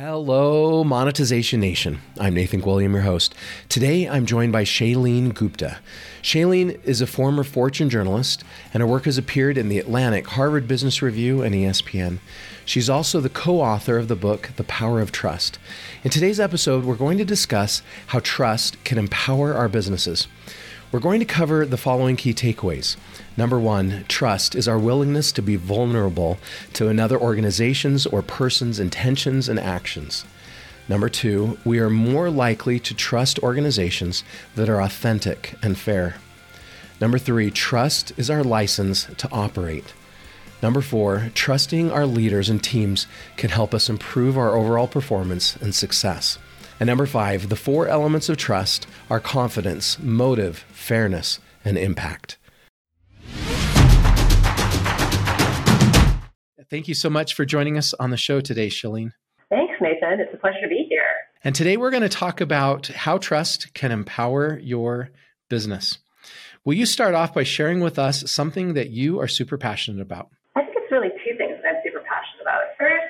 Hello, Monetization Nation. I'm Nathan Gwilliam, your host. Today, I'm joined by Shalene Gupta. Shalene is a former Fortune journalist, and her work has appeared in The Atlantic, Harvard Business Review, and ESPN. She's also the co author of the book, The Power of Trust. In today's episode, we're going to discuss how trust can empower our businesses. We're going to cover the following key takeaways. Number one, trust is our willingness to be vulnerable to another organization's or person's intentions and actions. Number two, we are more likely to trust organizations that are authentic and fair. Number three, trust is our license to operate. Number four, trusting our leaders and teams can help us improve our overall performance and success. And number five, the four elements of trust are confidence, motive, fairness, and impact. Thank you so much for joining us on the show today, Shalene. Thanks, Nathan. It's a pleasure to be here. And today we're going to talk about how trust can empower your business. Will you start off by sharing with us something that you are super passionate about? I think it's really two things that I'm super passionate about. First,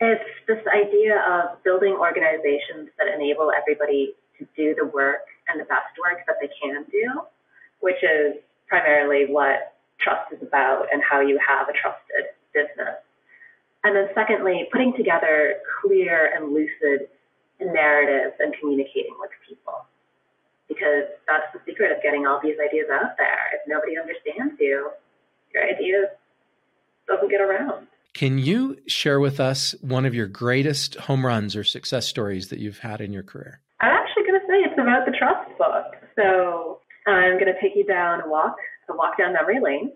it's this idea of building organizations that enable everybody to do the work and the best work that they can do, which is primarily what trust is about and how you have a trusted business. And then secondly, putting together clear and lucid narratives and communicating with people. Because that's the secret of getting all these ideas out there. If nobody understands you, your idea doesn't get around. Can you share with us one of your greatest home runs or success stories that you've had in your career? I'm actually going to say it's about the trust book. So I'm going to take you down a walk, a walk down memory lane.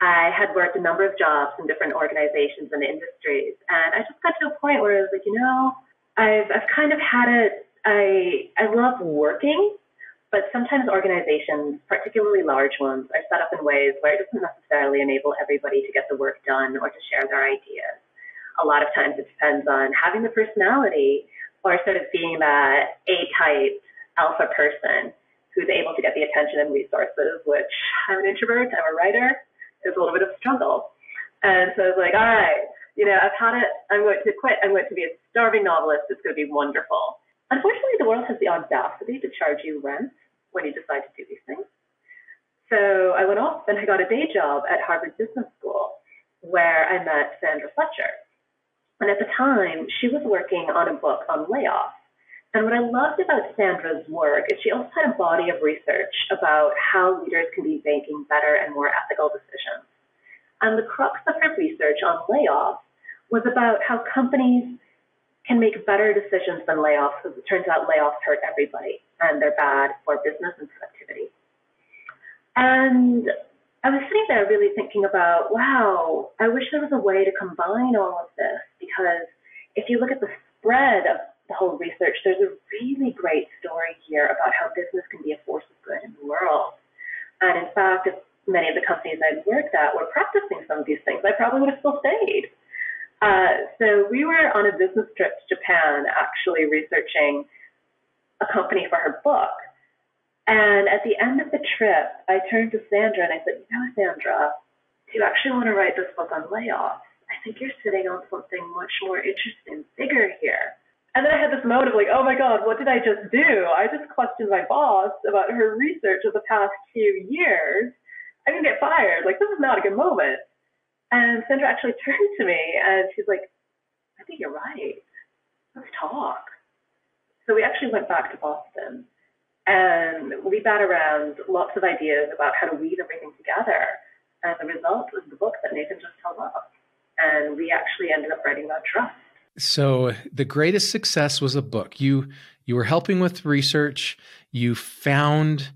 I had worked a number of jobs in different organizations and industries, and I just got to a point where I was like, you know, I've I've kind of had it. I I love working, but sometimes organizations, particularly large ones, are set up in ways where it doesn't necessarily enable everybody to get the work done or to share their ideas. A lot of times it depends on having the personality or sort of being that A-type alpha person who's able to get the attention and resources, which I'm an introvert, I'm a writer, there's a little bit of struggle. And so I was like, all right, you know, I've had it, I'm going to quit, I'm going to be a starving novelist, it's going to be wonderful. Unfortunately, the world has the audacity to charge you rent when you decide to do these things. So I went off and I got a day job at Harvard Business School where I met Sandra Fletcher. And at the time, she was working on a book on layoffs. And what I loved about Sandra's work is she also had a body of research about how leaders can be making better and more ethical decisions. And the crux of her research on layoffs was about how companies can make better decisions than layoffs because it turns out layoffs hurt everybody and they're bad for business and productivity. And I was sitting there really thinking about, wow, I wish there was a way to combine all of this because if you look at the spread of the whole research, there's a really great story here about how business can be a force of good in the world. And in fact, if many of the companies I'd worked at were practicing some of these things, I probably would have still stayed. Uh, so we were on a business trip to Japan actually researching a company for her book. And at the end of the trip, I turned to Sandra and I said, You know, Sandra, do you actually want to write this book on layoffs? I think you're sitting on something much more interesting, bigger here. And then I had this moment of like, oh my God, what did I just do? I just questioned my boss about her research of the past few years. I'm going to get fired. Like, this is not a good moment. And Sandra actually turned to me and she's like, I think you're right. Let's talk. So we actually went back to Boston and we bat around lots of ideas about how to weave everything together. And the result was the book that Nathan just held up. And we actually ended up writing about trust. So the greatest success was a book. You you were helping with research. You found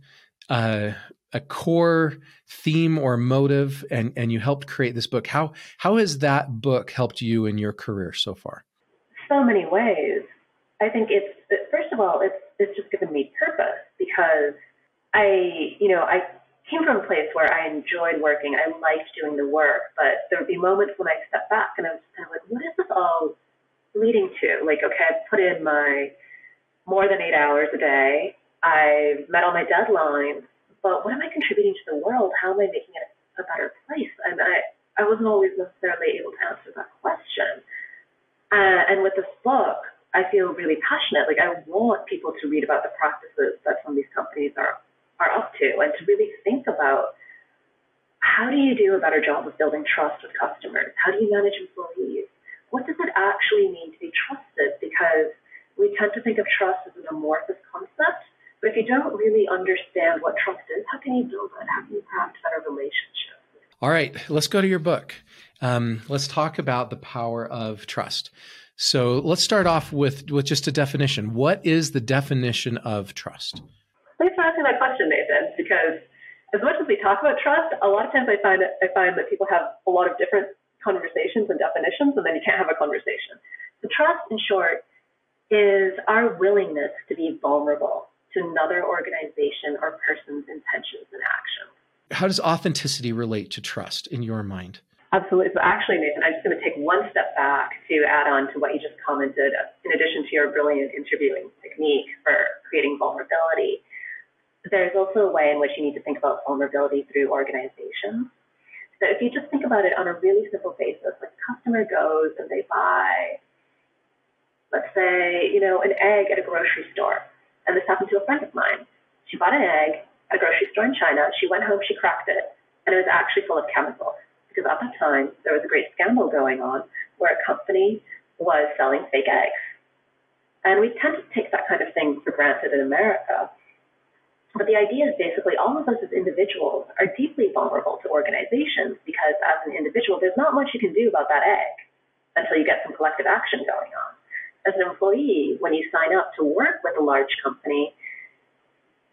uh, a core theme or motive, and and you helped create this book. How how has that book helped you in your career so far? So many ways. I think it's first of all, it's it's just given me purpose because I, you know, I came from a place where I enjoyed working. I liked doing the work, but there would be moments when I stepped back and I was kind of like, what is this all leading to? Like, okay, I've put in my more than eight hours a day. I've met all my deadlines, but what am I contributing to the world? How am I making it a better place? And I, I wasn't always necessarily able to answer that question. Uh, and with this book, I feel really passionate. Like I want people to read about the practices that some of these companies are are up to, and to really think about how do you do a better job of building trust with customers? How do you manage employees? What does it actually mean to be trusted? Because we tend to think of trust as an amorphous but if you don't really understand what trust is, how can you build it? How can you craft better relationships? All right, let's go to your book. Um, let's talk about the power of trust. So let's start off with, with just a definition. What is the definition of trust? Thanks for asking that question, Nathan, because as much as we talk about trust, a lot of times I find I find that people have a lot of different conversations and definitions, and then you can't have a conversation. So trust, in short, is our willingness to be vulnerable to another organization or person's intentions and actions. How does authenticity relate to trust in your mind? Absolutely. So actually, Nathan, I'm just going to take one step back to add on to what you just commented. In addition to your brilliant interviewing technique for creating vulnerability, there's also a way in which you need to think about vulnerability through organizations. So if you just think about it on a really simple basis, like a customer goes and they buy, let's say, you know, an egg at a grocery store. And this happened to a friend of mine. She bought an egg at a grocery store in China. She went home, she cracked it, and it was actually full of chemicals. Because at the time, there was a great scandal going on where a company was selling fake eggs. And we tend to take that kind of thing for granted in America. But the idea is basically all of us as individuals are deeply vulnerable to organizations because as an individual, there's not much you can do about that egg until you get some collective action going on. As an employee, when you sign up to work with a large company,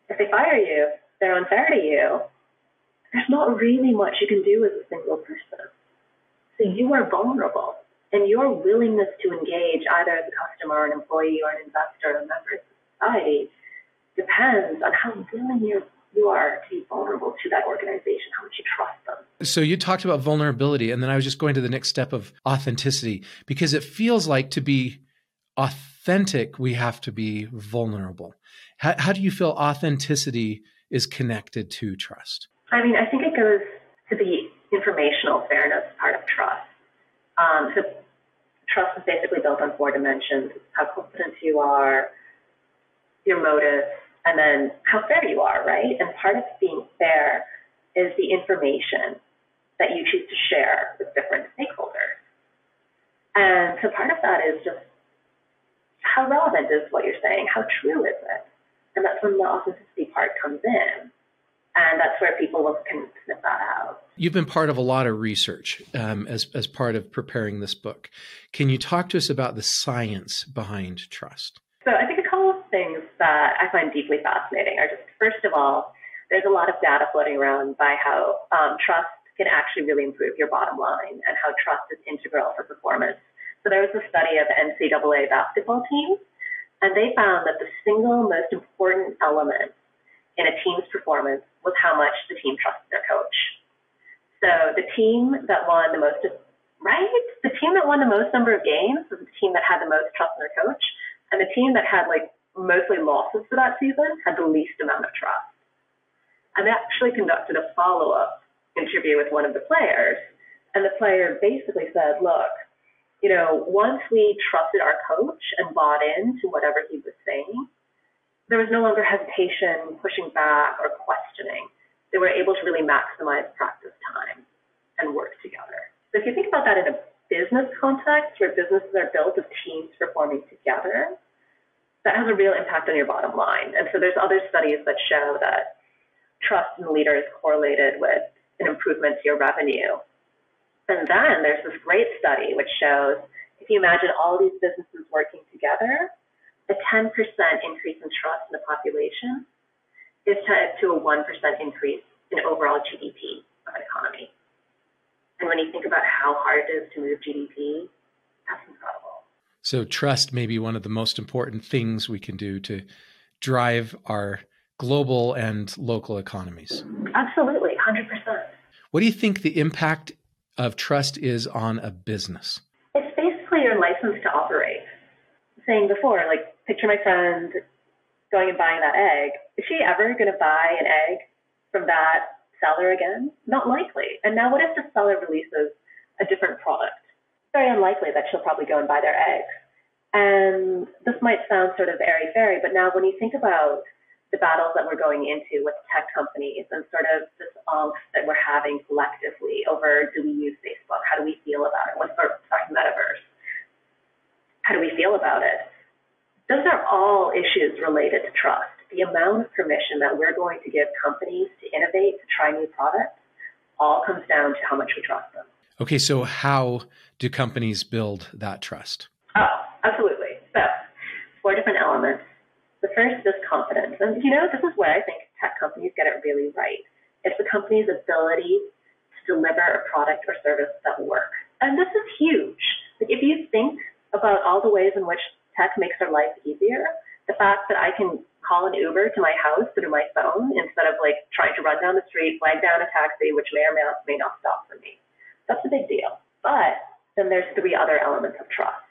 if they fire you, they're unfair to you, there's not really much you can do as a single person. So you are vulnerable, and your willingness to engage either as a customer, or an employee, or an investor, or a member of society depends on how willing you you are to be vulnerable to that organization, how much you trust them. So you talked about vulnerability, and then I was just going to the next step of authenticity because it feels like to be authentic, we have to be vulnerable. How, how do you feel authenticity is connected to trust? I mean, I think it goes to the informational fairness part of trust. Um, so trust is basically built on four dimensions: how confident you are, your motives, and then how fair you are, right? And part of being fair is the information that you choose to share with different stakeholders. And so part of that is just how relevant is what you're saying? How true is it? And that's when the authenticity part comes in. And that's where people can sniff that out. You've been part of a lot of research um, as, as part of preparing this book. Can you talk to us about the science behind trust? So I think a couple of things that I find deeply fascinating are just, first of all, there's a lot of data floating around by how um, trust can actually really improve your bottom line and how trust is integral for performance. So there was a study of NCAA basketball team, and they found that the single most important element in a team's performance was how much the team trusted their coach. So the team that won the most, right? The team that won the most number of games was the team that had the most trust in their coach, and the team that had like mostly losses for that season had the least amount of trust. And they actually conducted a follow up interview with one of the players. And the player basically said, look, you know, once we trusted our coach and bought into whatever he was saying, there was no longer hesitation, pushing back, or questioning. They were able to really maximize practice time and work together. So if you think about that in a business context where businesses are built of teams performing together, that has a real impact on your bottom line. And so there's other studies that show that trust in leaders correlated with an improvement to your revenue. And then there's this great study which shows if you imagine all these businesses working together, a 10% increase in trust in the population is tied to a 1% increase in overall GDP of an economy. And when you think about how hard it is to move GDP, that's incredible. So, trust may be one of the most important things we can do to drive our global and local economies. Absolutely, 100%. What do you think the impact of trust is on a business? It's basically your license to operate. Saying before, like, picture my friend going and buying that egg. Is she ever going to buy an egg from that seller again? Not likely. And now, what if the seller releases a different product? very unlikely that she'll probably go and buy their eggs. And this might sound sort of airy fairy, but now when you think about the battles that we're going into with tech companies and sort of this angst that we're having collectively over do we use Facebook? How do we feel about it? What's our sorry, metaverse? How do we feel about it? Those are all issues related to trust. The amount of permission that we're going to give companies to innovate, to try new products, all comes down to how much we trust them. Okay, so how do companies build that trust? Oh, absolutely. So, four different elements. First is confidence. And, you know, this is where I think tech companies get it really right. It's the company's ability to deliver a product or service that works. And this is huge. Like, if you think about all the ways in which tech makes our life easier, the fact that I can call an Uber to my house through my phone instead of like trying to run down the street, flag down a taxi, which may or may not, may not stop for me. That's a big deal. But then there's three other elements of trust.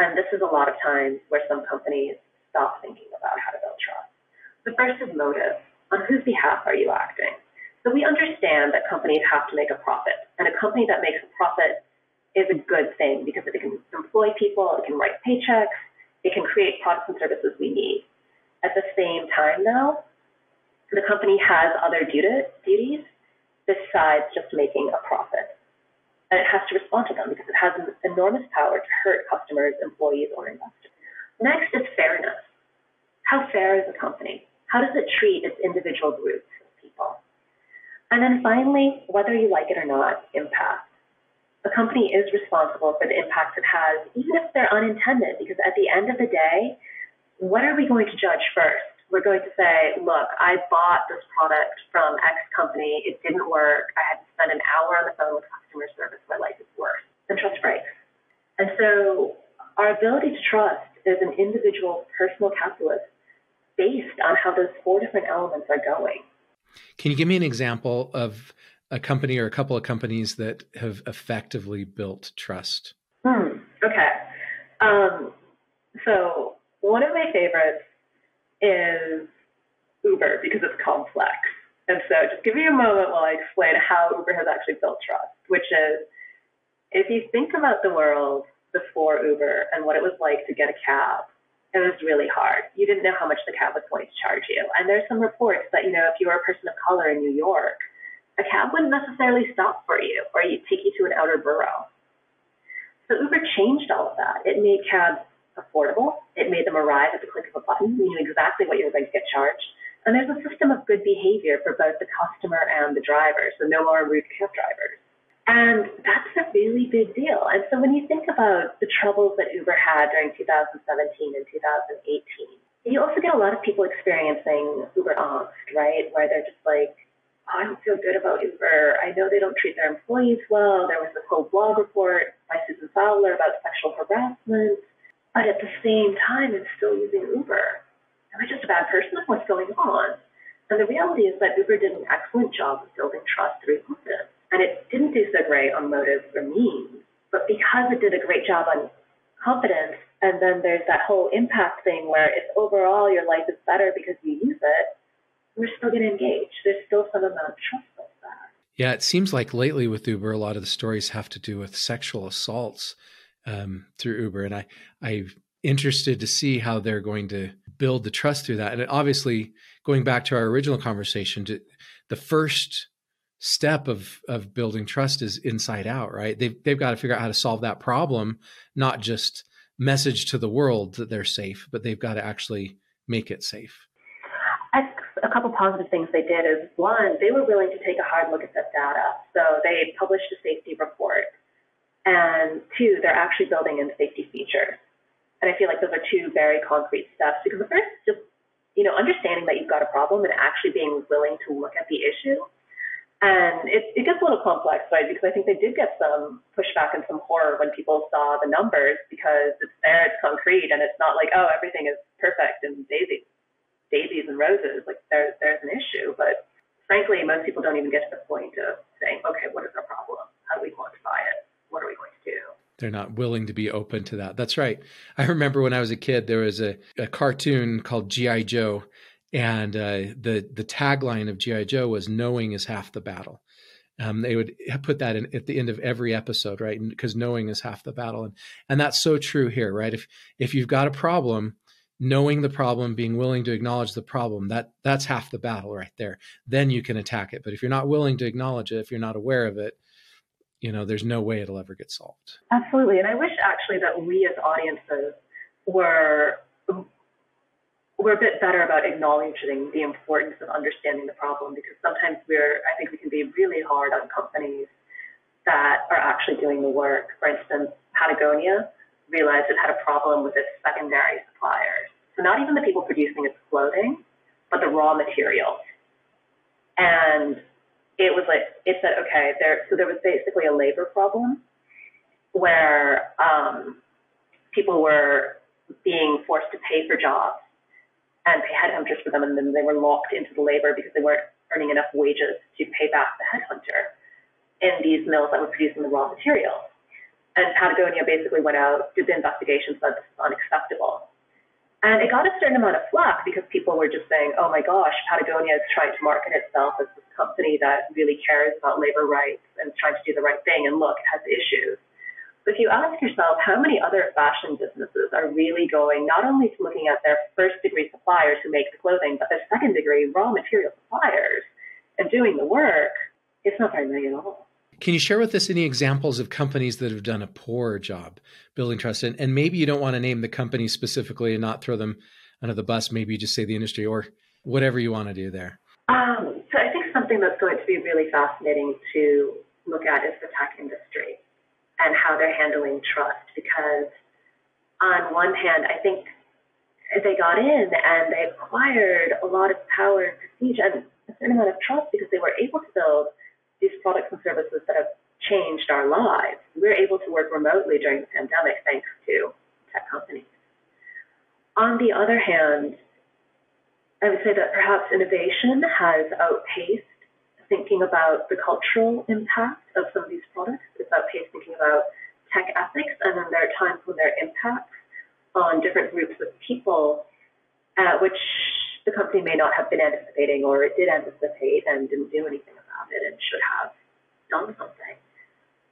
And this is a lot of times where some companies stop thinking about how to build trust. The first is motive. On whose behalf are you acting? So we understand that companies have to make a profit. And a company that makes a profit is a good thing because it can employ people, it can write paychecks, it can create products and services we need. At the same time, though, the company has other duties besides just making a profit and it has to respond to them because it has an enormous power to hurt customers, employees, or investors. Next is fairness. How fair is the company? How does it treat its individual groups of people? And then finally, whether you like it or not, impact. A company is responsible for the impact it has, even if they're unintended, because at the end of the day, what are we going to judge first? we're going to say, look, I bought this product from X company, it didn't work, I had to spend an hour on the phone with customer service, my life is worse. And trust breaks. And so our ability to trust is an individual personal calculus based on how those four different elements are going. Can you give me an example of a company or a couple of companies that have effectively built trust? Hmm. Okay. Um, so one of my favorites is Uber because it's complex. And so just give me a moment while I explain how Uber has actually built trust, which is if you think about the world before Uber and what it was like to get a cab, it was really hard. You didn't know how much the cab was going to charge you. And there's some reports that, you know, if you were a person of color in New York, a cab wouldn't necessarily stop for you or you'd take you to an outer borough. So Uber changed all of that. It made cabs affordable. It made them arrive at the click of a button. You knew exactly what you were going to get charged. And there's a system of good behavior for both the customer and the driver, so no more rude cab drivers. And that's a really big deal. And so when you think about the troubles that Uber had during 2017 and 2018, you also get a lot of people experiencing Uber angst, right? Where they're just like, oh, I don't feel good about Uber. I know they don't treat their employees well. There was this whole blog report by Susan Fowler about sexual harassment but at the same time, it's still using Uber. Am I just a bad person? What's going on? And the reality is that Uber did an excellent job of building trust through confidence. And it didn't do so great on motives or means. But because it did a great job on confidence, and then there's that whole impact thing where if overall your life is better because you use it, we're still going to engage. There's still some amount of trust there. Yeah, it seems like lately with Uber, a lot of the stories have to do with sexual assaults um, through Uber, and I I'm interested to see how they're going to build the trust through that. And obviously, going back to our original conversation, the first step of of building trust is inside out, right? They've they've got to figure out how to solve that problem, not just message to the world that they're safe, but they've got to actually make it safe. A couple positive things they did is one, they were willing to take a hard look at that data. So they published a safety report and two, they're actually building in safety features. And I feel like those are two very concrete steps because the first is just, you know, understanding that you've got a problem and actually being willing to look at the issue. And it, it gets a little complex, right? Because I think they did get some pushback and some horror when people saw the numbers because it's there, it's concrete, and it's not like, oh, everything is perfect and daisies, daisies and roses. Like there's there's an issue, but frankly, most people don't even get to the point of saying, okay, what is our problem? How do we quantify it? what are we going to do? They're not willing to be open to that. That's right. I remember when I was a kid, there was a, a cartoon called G.I. Joe, and uh, the the tagline of GI Joe was "Knowing is half the battle," Um, they would put that in at the end of every episode, right? Because knowing is half the battle, and and that's so true here, right? If if you've got a problem, knowing the problem, being willing to acknowledge the problem, that that's half the battle right there. Then you can attack it. But if you're not willing to acknowledge it, if you're not aware of it, you know, there's no way it'll ever get solved. Absolutely. And I wish actually that we as audiences were we're a bit better about acknowledging the importance of understanding the problem because sometimes we're I think we can be really hard on companies that are actually doing the work. For instance, Patagonia realized it had a problem with its secondary suppliers. So not even the people producing its clothing, but the raw materials. And it was like it said, okay, there so there was basically a labor problem where um, people were being forced to pay for jobs and pay headhunters for them, and then they were locked into the labor because they weren't earning enough wages to pay back the headhunter in these mills that were producing the raw materials. And Patagonia basically went out, did the investigation, said this is unacceptable. And it got a certain amount of flack because people were just saying, oh my gosh, Patagonia is trying to market itself as this company that really cares about labor rights and is trying to do the right thing. And look, it has issues. But if you ask yourself, how many other fashion businesses are really going not only to looking at their first degree suppliers who make the clothing, but their second degree raw material suppliers and doing the work? It's not very many at all. Can you share with us any examples of companies that have done a poor job building trust? And, and maybe you don't want to name the company specifically and not throw them under the bus. Maybe you just say the industry or whatever you want to do there. Um, so I think something that's going to be really fascinating to look at is the tech industry and how they're handling trust because on one hand, I think they got in and they acquired a lot of power and prestige and a certain amount of trust because they were able to build these products and services that have changed our lives. We're able to work remotely during the pandemic thanks to tech companies. On the other hand, I would say that perhaps innovation has outpaced thinking about the cultural impact of some of these products. It's outpaced thinking about tech ethics, and then there are times when there are impacts on different groups of people, uh, which the company may not have been anticipating, or it did anticipate and didn't do anything about it and should have done something.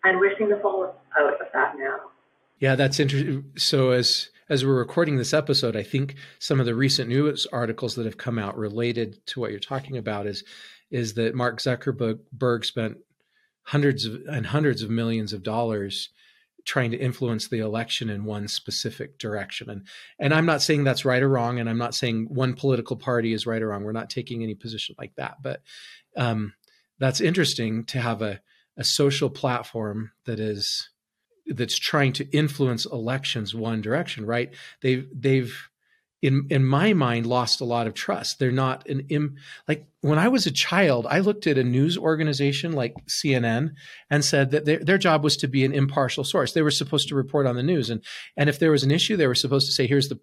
And we're seeing the fallout of that now. Yeah, that's interesting. So as as we're recording this episode, I think some of the recent news articles that have come out related to what you're talking about is is that Mark Zuckerberg spent hundreds of, and hundreds of millions of dollars trying to influence the election in one specific direction. And and I'm not saying that's right or wrong, and I'm not saying one political party is right or wrong. We're not taking any position like that. But um, that's interesting to have a, a social platform that is that's trying to influence elections one direction, right? They've they've in in my mind lost a lot of trust. They're not an Im, like when I was a child, I looked at a news organization like CNN and said that their their job was to be an impartial source. They were supposed to report on the news and and if there was an issue, they were supposed to say here's the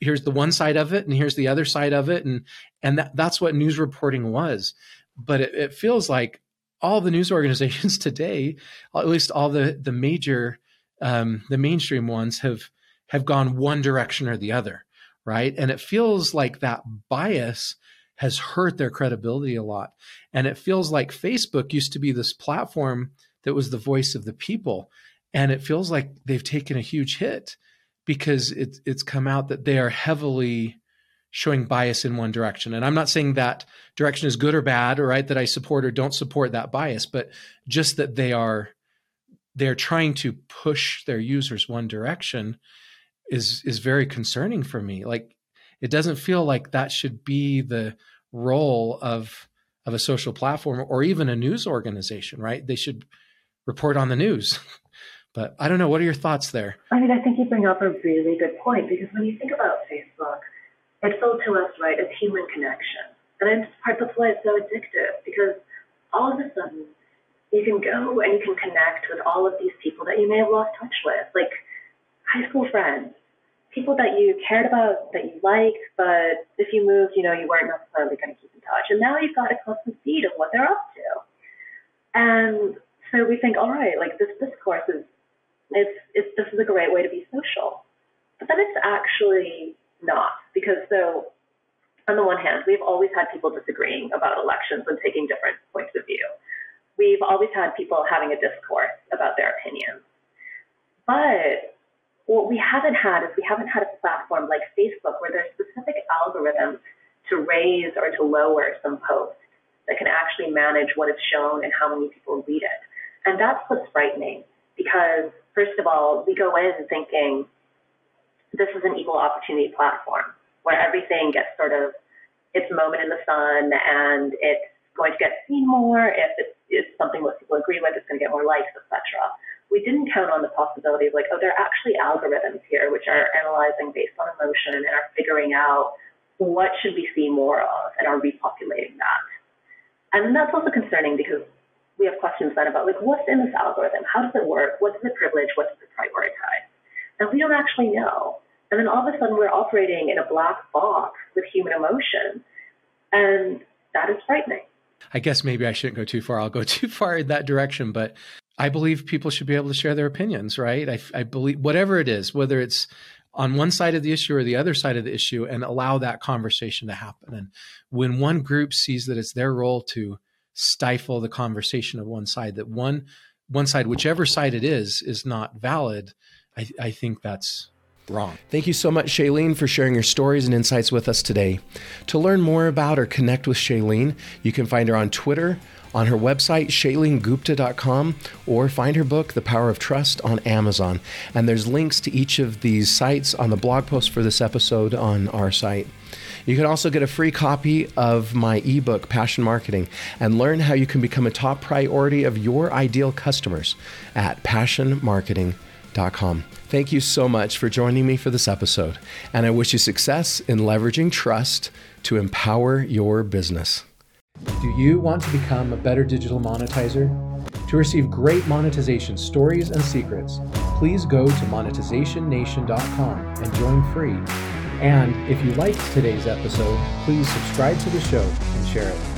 here's the one side of it and here's the other side of it and and that, that's what news reporting was. But it, it feels like all the news organizations today, at least all the the major um, the mainstream ones have have gone one direction or the other right? And it feels like that bias has hurt their credibility a lot. And it feels like Facebook used to be this platform that was the voice of the people. And it feels like they've taken a huge hit because it's it's come out that they are heavily showing bias in one direction. And I'm not saying that direction is good or bad, or right, that I support or don't support that bias, but just that they are they're trying to push their users one direction is is very concerning for me. Like it doesn't feel like that should be the role of of a social platform or even a news organization, right? They should report on the news. but I don't know. What are your thoughts there? I mean, I think you bring up a really good point because when you think about Facebook, it's sold to us, right, as human connection. And it's part that's why it's so addictive because all of a sudden you can go and you can connect with all of these people that you may have lost touch with, like high school friends, people that you cared about, that you liked, but if you moved, you know, you weren't necessarily going to keep in touch. And now you've got a constant feed of what they're up to. And so we think, all right, like this discourse is, it's, it's, this is a great way to be social. But then it's actually not, because so on the one hand, we've always had people disagreeing about elections and taking different points of view. we've always had people having a discourse about their opinions. But what we haven't had is we haven't had a platform like Facebook where there's specific algorithms to raise or to lower some posts that can actually manage what is shown and how many people read it. And that's what's frightening because, first of all, we go in thinking this is an equal opportunity platform where everything gets sort of its moment in the sun and it's going to get seen more. If it's, it's something that people agree with, it's going to get more likes, etc. We didn't count on the possibility of like, oh, there are actually algorithms here which are analyzing based on emotion and are figuring out what should we see more of and are repopulating that. And that's also concerning because we have questions then about like what's in this algorithm? How does it work? What's the privilege? What does it prioritize? And we don't actually know. And then all of a sudden we're operating in a black box with human emotion. And that is frightening. I guess maybe I shouldn't go too far. I'll go too far in that direction, but I believe people should be able to share their opinions, right? I, I believe whatever it is, whether it's on one side of the issue or the other side of the issue and allow that conversation to happen. And when one group sees that it's their role to stifle the conversation of one side, that one one side, whichever side it is, is not valid, I, I think that's wrong. Thank you so much, Shalene, for sharing your stories and insights with us today. To learn more about or connect with Shalene, you can find her on Twitter on her website, ShaleneGupta.com, or find her book, The Power of Trust, on Amazon. And there's links to each of these sites on the blog post for this episode on our site. You can also get a free copy of my ebook, Passion Marketing, and learn how you can become a top priority of your ideal customers at passionmarketing.com. Thank you so much for joining me for this episode, and I wish you success in leveraging trust to empower your business. Do you want to become a better digital monetizer? To receive great monetization stories and secrets, please go to monetizationnation.com and join free. And if you liked today's episode, please subscribe to the show and share it.